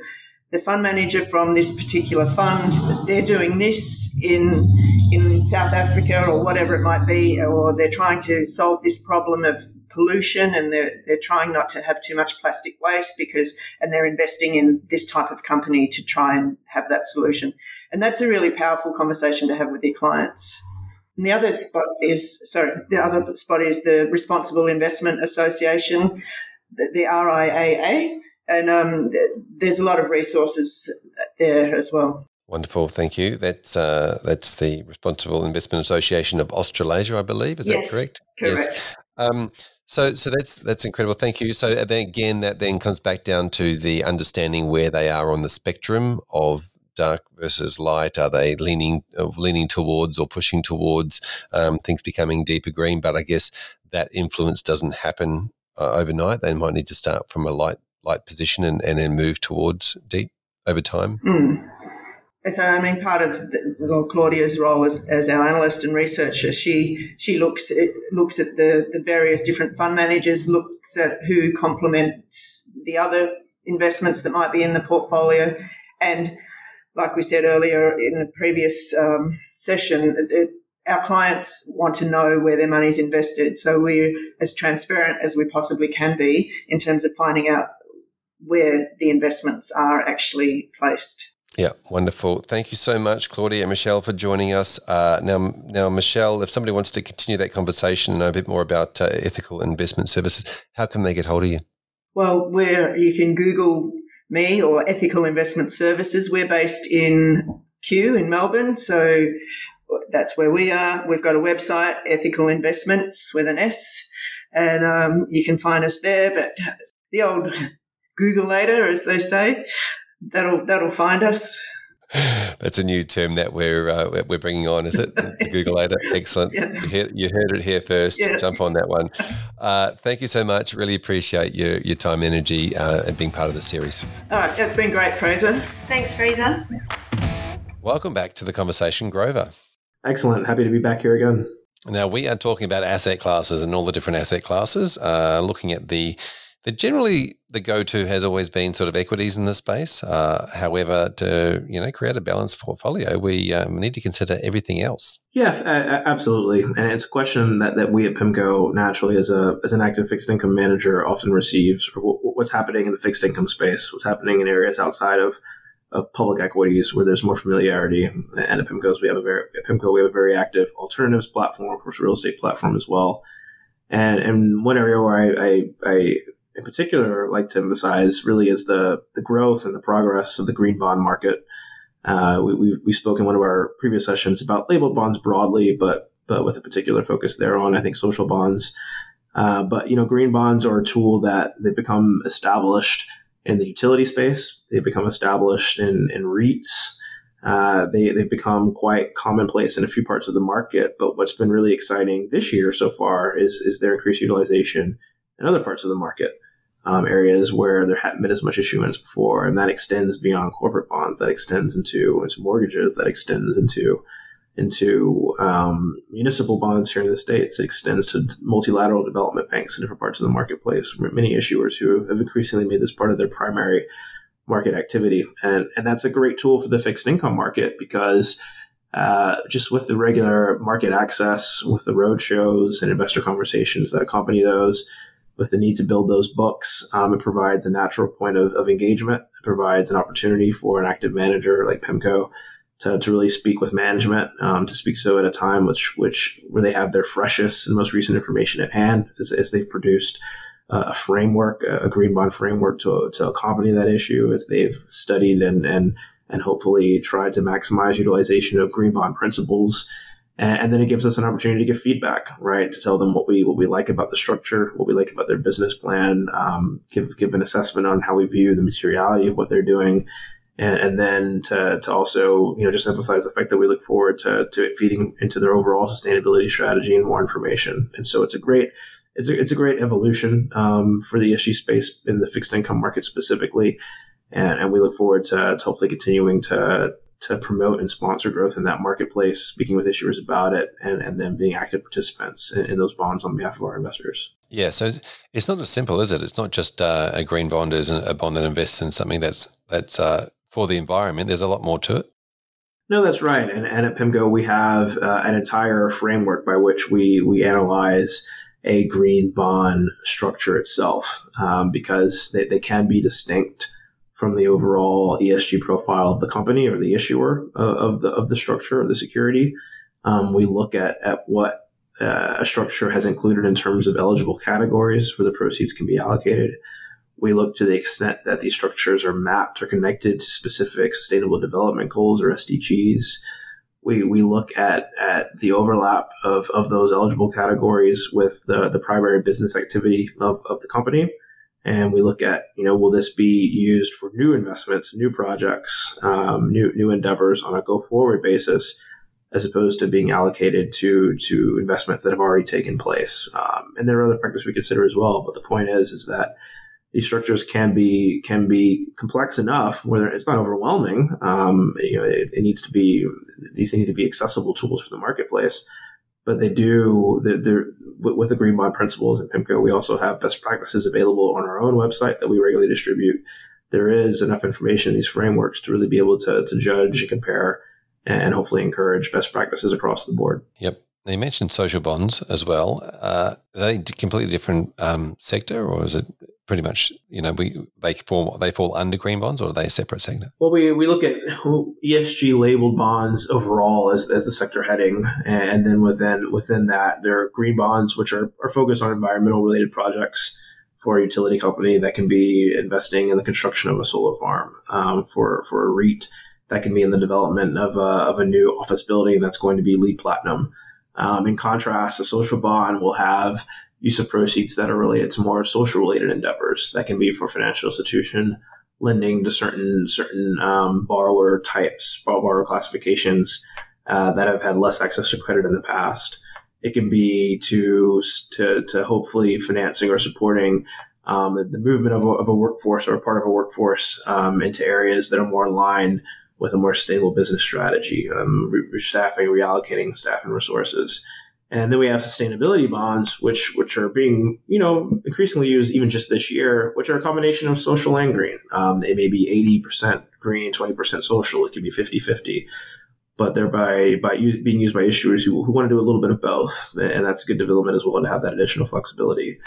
the fund manager from this particular fund, they're doing this in South Africa or whatever it might be, or they're trying to solve this problem of pollution and they're, they're trying not to have too much plastic waste because and they're investing in this type of company to try and have that solution. And that's a really powerful conversation to have with your clients. And the other spot is sorry, the other spot is the Responsible Investment Association, the, the RIAA and um, there's a lot of resources there as well. Wonderful, thank you. That's uh, that's the Responsible Investment Association of Australasia, I believe. Is yes, that correct? Correct. Yes. Um, so, so that's that's incredible. Thank you. So then again, that then comes back down to the understanding where they are on the spectrum of dark versus light. Are they leaning uh, leaning towards or pushing towards um, things becoming deeper green? But I guess that influence doesn't happen uh, overnight. They might need to start from a light light position and, and then move towards deep over time? Mm. So, I mean, part of the, well, Claudia's role as, as our analyst and researcher, she she looks at, looks at the, the various different fund managers, looks at who complements the other investments that might be in the portfolio, and like we said earlier in the previous um, session, it, our clients want to know where their money is invested. So we're as transparent as we possibly can be in terms of finding out where the investments are actually placed. Yeah, wonderful. Thank you so much, Claudia and Michelle, for joining us. Uh, now, now, Michelle, if somebody wants to continue that conversation and know a bit more about uh, ethical investment services, how can they get hold of you? Well, where you can Google me or Ethical Investment Services. We're based in Kew in Melbourne, so that's where we are. We've got a website, Ethical Investments with an S, and um, you can find us there. But the old Google later, as they say, that'll that'll find us. That's a new term that we're uh, we're bringing on, is it? Google later, excellent. Yeah. You, heard, you, heard, it here first. Yeah. Jump on that one. Uh, thank you so much. Really appreciate your your time, energy, uh, and being part of the series. All right, that's been great, Fraser. Thanks, Fraser. Welcome back to the conversation, Grover. Excellent. Happy to be back here again. Now we are talking about asset classes and all the different asset classes. Uh, looking at the generally the go-to has always been sort of equities in this space. Uh, however, to you know create a balanced portfolio, we um, need to consider everything else. Yeah, absolutely, and it's a question that, that we at PIMCO naturally, as a as an active fixed income manager, often receives. What's happening in the fixed income space? What's happening in areas outside of of public equities where there's more familiarity? And at PIMCO, we have a very at PIMCO we have a very active alternatives platform, of course, real estate platform as well. And and one area where I, I, I in particular like to emphasize really is the the growth and the progress of the green bond market. Uh, we, we, we spoke in one of our previous sessions about labeled bonds broadly, but but with a particular focus there on I think social bonds. Uh, but you know, green bonds are a tool that they've become established in the utility space. They've become established in in REITs. Uh, they, they've become quite commonplace in a few parts of the market. But what's been really exciting this year so far is, is their increased utilization in other parts of the market um, areas where there hadn't been as much issuance before, and that extends beyond corporate bonds. That extends into into mortgages. That extends into into um, municipal bonds here in the states. It extends to multilateral development banks in different parts of the marketplace. Many issuers who have increasingly made this part of their primary market activity, and and that's a great tool for the fixed income market because. Uh, just with the regular market access, with the road shows and investor conversations that accompany those, with the need to build those books. Um, it provides a natural point of, of, engagement. It provides an opportunity for an active manager like PIMCO to, to really speak with management, um, to speak so at a time which which where they have their freshest and most recent information at hand as, as they've produced uh, a framework, a green bond framework to, to accompany that issue as they've studied and, and and hopefully tried to maximize utilization of green bond principles and, and, then it gives us an opportunity to give feedback, right? To tell them what we what we like about the structure, what we like about their business plan, um, give give an assessment on how we view the materiality of what they're doing, and, and then to, to also you know just emphasize the fact that we look forward to to it feeding into their overall sustainability strategy and more information. And so it's a great it's a, it's a great evolution um, for the ESG space in the fixed income market specifically. And, and we look forward to, to hopefully continuing to to promote and sponsor growth in that marketplace, speaking with issuers about it, and, and then being active participants in, in those bonds on behalf of our investors. Yeah, so it's not as simple, is it? It's not just uh, a green bond is a bond that invests in something that's that's uh, for the environment. There's a lot more to it. No, that's right. And, and at PIMCO, we have uh, an entire framework by which we we analyze a green bond structure itself um, because they, they can be distinct from the overall ESG profile of the company or the issuer uh, of the of the structure or the security. Um, we look at at what uh, a structure has included in terms of eligible categories where the proceeds can be allocated. We look to the extent that these structures are mapped or connected to specific sustainable development goals or SDGs. We, we look at, at the overlap of, of those eligible categories with the, the primary business activity of, of the company and we look at you know will this be used for new investments new projects um, new new endeavors on a go forward basis as opposed to being allocated to to investments that have already taken place um, and there are other factors we consider as well but the point is is that these structures can be can be complex enough where it's not overwhelming. Um, you know, it, it, needs to be these need to be accessible tools for the marketplace. But they do they're, they're, with the Green Bond principles and PIMCO. We also have best practices available on our own website that we regularly distribute. There is enough information in these frameworks to really be able to, to judge and compare and hopefully encourage best practices across the board. Yep. they mentioned social bonds as well. Uh, are they completely different um, sector, or is it pretty much you know we they form they fall under green bonds, or are they a separate sector? Well, we, we look at ESG labeled bonds overall as, as the sector heading, and then within within that there are green bonds which are, are focused on environmental related projects for a utility company that can be investing in the construction of a solar farm um, for for a REIT that can be in the development of a, of a new office building that's going to be LEED platinum. Um, in contrast, a social bond will have use of proceeds that are related to more social related endeavors. That can be for financial institution lending to certain certain um, borrower types, borrower classifications uh, that have had less access to credit in the past. It can be to to, to hopefully financing or supporting um, the, the, movement of a, of a, workforce or a part of a workforce um, into areas that are more aligned with a more stable business strategy, um, re- staffing, reallocating staff and resources. And then we have sustainability bonds, which which are being you know increasingly used even just this year, which are a combination of social and green. Um, they may be eighty percent green, twenty percent social. It could be 50-50. but they're by by being used by issuers who, who want to do a little bit of both, and that's a good development as well to have that additional flexibility.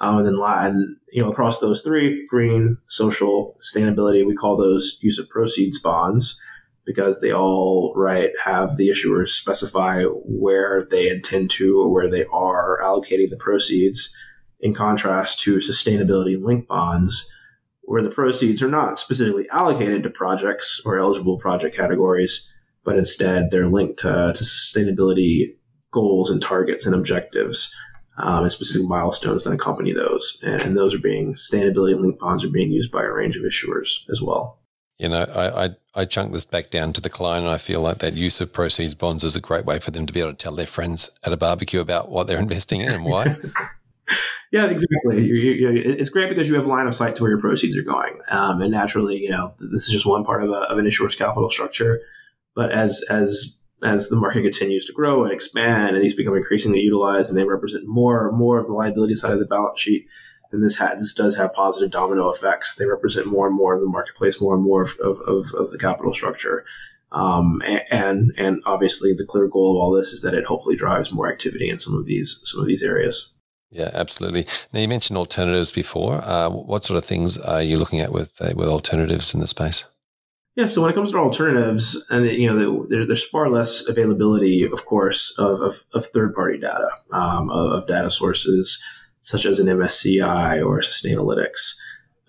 Um, and then and, you know across those three green, social, sustainability, we call those use of proceeds bonds because they all right have the issuers specify where they intend to or where they are allocating the proceeds. In contrast to sustainability linked bonds, where the proceeds are not specifically allocated to projects or eligible project categories, but instead they're linked to, to sustainability goals and targets and objectives um, and specific milestones that accompany those. And, and those are being sustainability linked bonds are being used by a range of issuers as well. You know, I, I, I chunk this back down to the client, and I feel like that use of proceeds bonds is a great way for them to be able to tell their friends at a barbecue about what they're investing in and why. yeah, exactly. You, you, it's great because you have line of sight to where your proceeds are going, um, and naturally, you know, this is just one part of, a, of an issuer's capital structure. But as as as the market continues to grow and expand and these become increasingly utilized and they represent more and more of the liability side of the balance sheet, then this has this does have positive domino effects. They represent more and more of the marketplace, more and more of, of, of the capital structure. Um, and and obviously the clear goal of all this is that it hopefully drives more activity in some of these some of these areas. Yeah, absolutely. Now you mentioned alternatives before. Uh, what sort of things are you looking at with uh, with alternatives in the space? Yeah, so when it comes to alternatives, and you know, there, there's far less availability, of course, of, of, of third-party data, um, of, of, data sources such as an MSCI or Sustainalytics.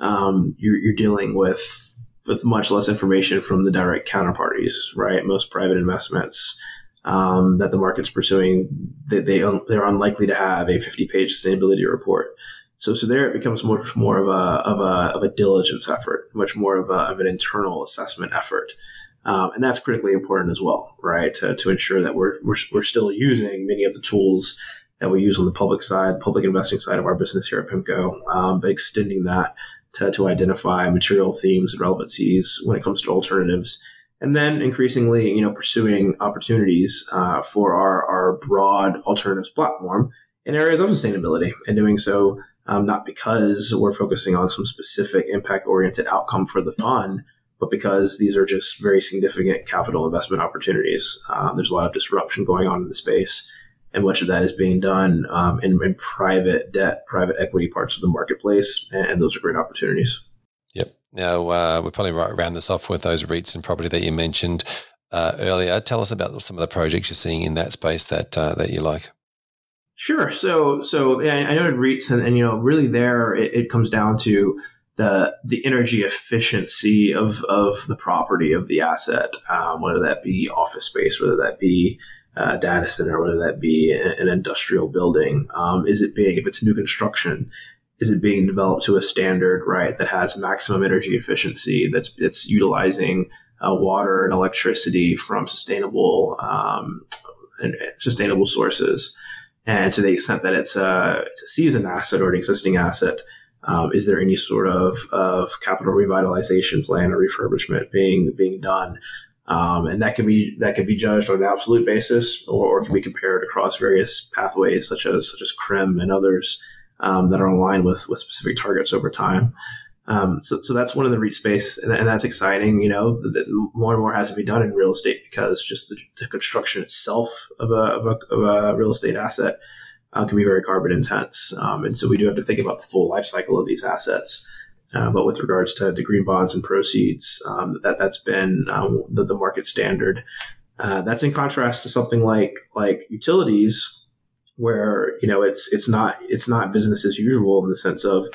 Um, you're, you're dealing with with much less information from the direct counterparties, right? Most private investments um, that the market's pursuing, they, they they're unlikely to have a 50-page sustainability report. So, so there it becomes much more of a, of a, of a diligence effort, much more of, a, of an internal assessment effort. Um, and that's critically important as well, right? To, to ensure that we're, we're, we're still using many of the tools that we use on the public side, public investing side of our business here at PIMCO, um, but extending that to, to identify material themes and relevancies when it comes to alternatives. And then increasingly, you know, pursuing opportunities uh, for our, our broad alternatives platform in areas of sustainability and doing so um, not because we're focusing on some specific impact oriented outcome for the fund, but because these are just very significant capital investment opportunities. Uh, there's a lot of disruption going on in the space, and much of that is being done um, in, in, private debt, private equity parts of the marketplace, and, those are great opportunities. Yep. Now, uh, we'll probably right round this off with those REITs and property that you mentioned uh, earlier. Tell us about some of the projects you're seeing in that space that uh, that you like. Sure. So, so yeah, I know it REITs, and, and you know, really there it, it, comes down to the the energy efficiency of of the property of the asset, um, whether that be office space, whether that be a data center, whether that be an industrial building. Um, is it being if it's new construction? Is it being developed to a standard right that has maximum energy efficiency? That's it's utilizing uh, water and electricity from sustainable um, and sustainable sources. And to the extent that it's a, it's a seasoned asset or an existing asset, Um, is there any sort of, of capital revitalization plan or refurbishment being being done? Um, and that can be that can be judged on an absolute basis, or, or can be compared across various pathways such as such as CRREM and others um, that are aligned with with specific targets over time. Um, so, so that's one of the REIT space, and, and that's exciting. You know, more and more has to be done in real estate because just the, the construction itself of a, of a, of a real estate asset uh, can be very carbon intense, um, and so we do have to think about the full life cycle of these assets. Uh, but with regards to, to green bonds and proceeds, um, that that's been um, the, the, market standard. Uh, that's in contrast to something like like utilities, where you know it's it's not it's not business as usual in the sense of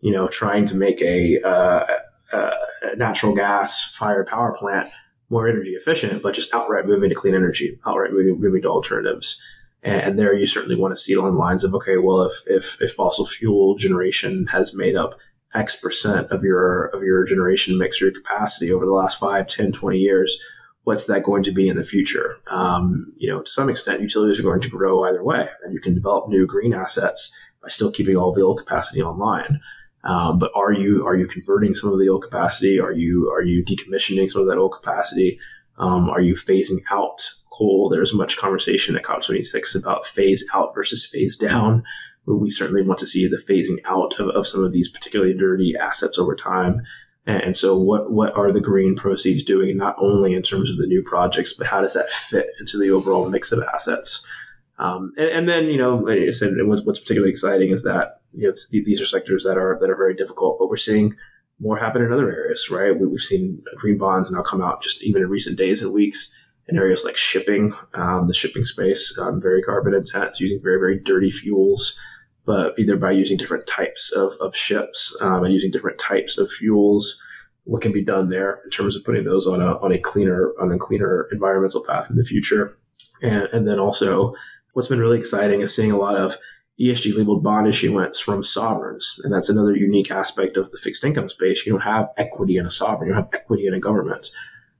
you know trying to make a, uh, a natural gas fired power plant more energy efficient, but just outright moving to clean energy, outright moving, moving to alternatives. And there you certainly want to see along on lines of, okay, well, if, if, if fossil fuel generation has made up X percent of your, of your generation mix or your capacity over the last 5, 10, 20 years, what's that going to be in the future? Um, you know, to some extent, utilities are going to grow either way, and you can develop new green assets by still keeping all the old capacity online. Um, but are you are you converting some of the old capacity? Are you are you decommissioning some of that old capacity? Um, are you phasing out coal. There's much conversation at COP26 about phase out versus phase down. We certainly want to see the phasing out of, of some of these particularly dirty assets over time. And so, what what are the green proceeds doing? Not only in terms of the new projects, but how does that fit into the overall mix of assets? Um, and, and, then, you know, like I said, what's, what's particularly exciting is that you know these are sectors that are that are very difficult, but we're seeing more happen in other areas, right? We, have seen green bonds now come out just even in recent days and weeks in areas like shipping, um, the shipping space, um, very carbon intense, using very, very dirty fuels, but either by using different types of, of ships um, and using different types of fuels, what can be done there in terms of putting those on a, on a cleaner, on a cleaner environmental path in the future. And, and then also what's been really exciting is seeing a lot of ESG labeled bond issuance from sovereigns. And that's another unique aspect of the fixed income space. You don't have equity in a sovereign, you have equity in a government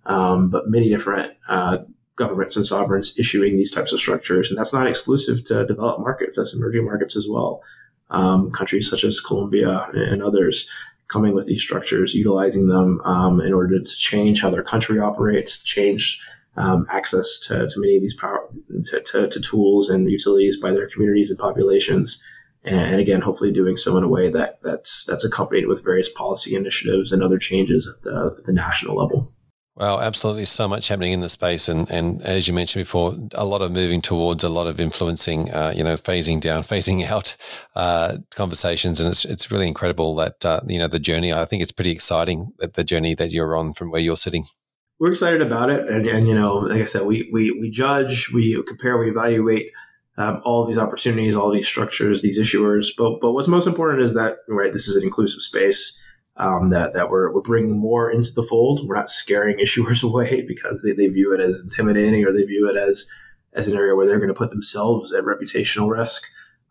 um, but many different uh, governments and sovereigns issuing these types of structures. And that's not exclusive to developed markets, that's emerging markets as well. Um, countries such as Colombia and others coming with these structures, utilizing them um, in order to change how their country operates, change um, access to, to, many of these power to, to, to, tools and utilities by their communities and populations. And, again, hopefully doing so in a way that that's that's accompanied with various policy initiatives and other changes at the, at the national level. Well, absolutely, so much happening in the space, and and as you mentioned before, a lot of moving towards, a lot of influencing, uh, you know, phasing down, phasing out uh, conversations, and it's it's really incredible that uh, you know the journey. I think it's pretty exciting that the journey that you're on from where you're sitting. We're excited about it, and, and you know, like I said, we we we judge, we compare, we evaluate um, all these opportunities, all these structures, these issuers. But but what's most important is that right, this is an inclusive space um, that, that we're, we're bringing more into the fold. We're not scaring issuers away because they, they view it as intimidating or they view it as, as an area where they're going to put themselves at reputational risk.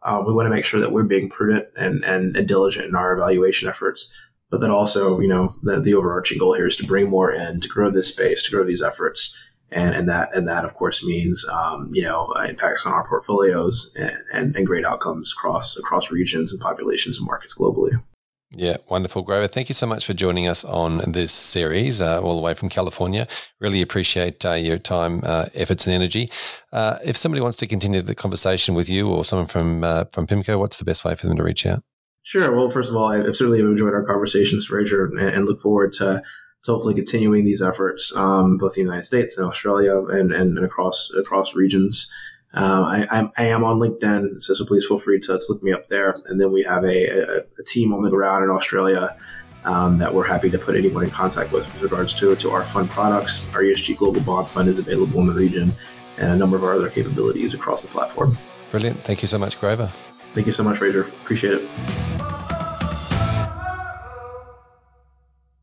Um, we want to make sure that we're being prudent and, and, and, diligent in our evaluation efforts. But then also, you know, the, the overarching goal here is to bring more in, to grow this space, to grow these efforts. And, and that and that of course means um, you know uh, impacts on our portfolios and, and, and great outcomes across across regions and populations and markets globally. Yeah, wonderful, Grover. Thank you so much for joining us on this series, uh, all the way from California. Really appreciate uh, your time, uh, efforts, and energy. Uh, if somebody wants to continue the conversation with you or someone from uh, from PIMCO, what's the best way for them to reach out? Sure. Well, first of all, I've certainly enjoyed our conversations, and, and look forward to, to hopefully continuing these efforts, um, both in the United States and Australia, and, and, and across across regions. Um, I, I, am on LinkedIn, so, so please feel free to, to, look me up there. And then we have a, a, a team on the ground in Australia um, that we're happy to put anyone in contact with with regards to, to our fund products. Our ESG Global Bond Fund is available in the region and a number of our other capabilities across the platform. Brilliant. Thank you so much, Grover. Thank you so much, Fraser. Appreciate it.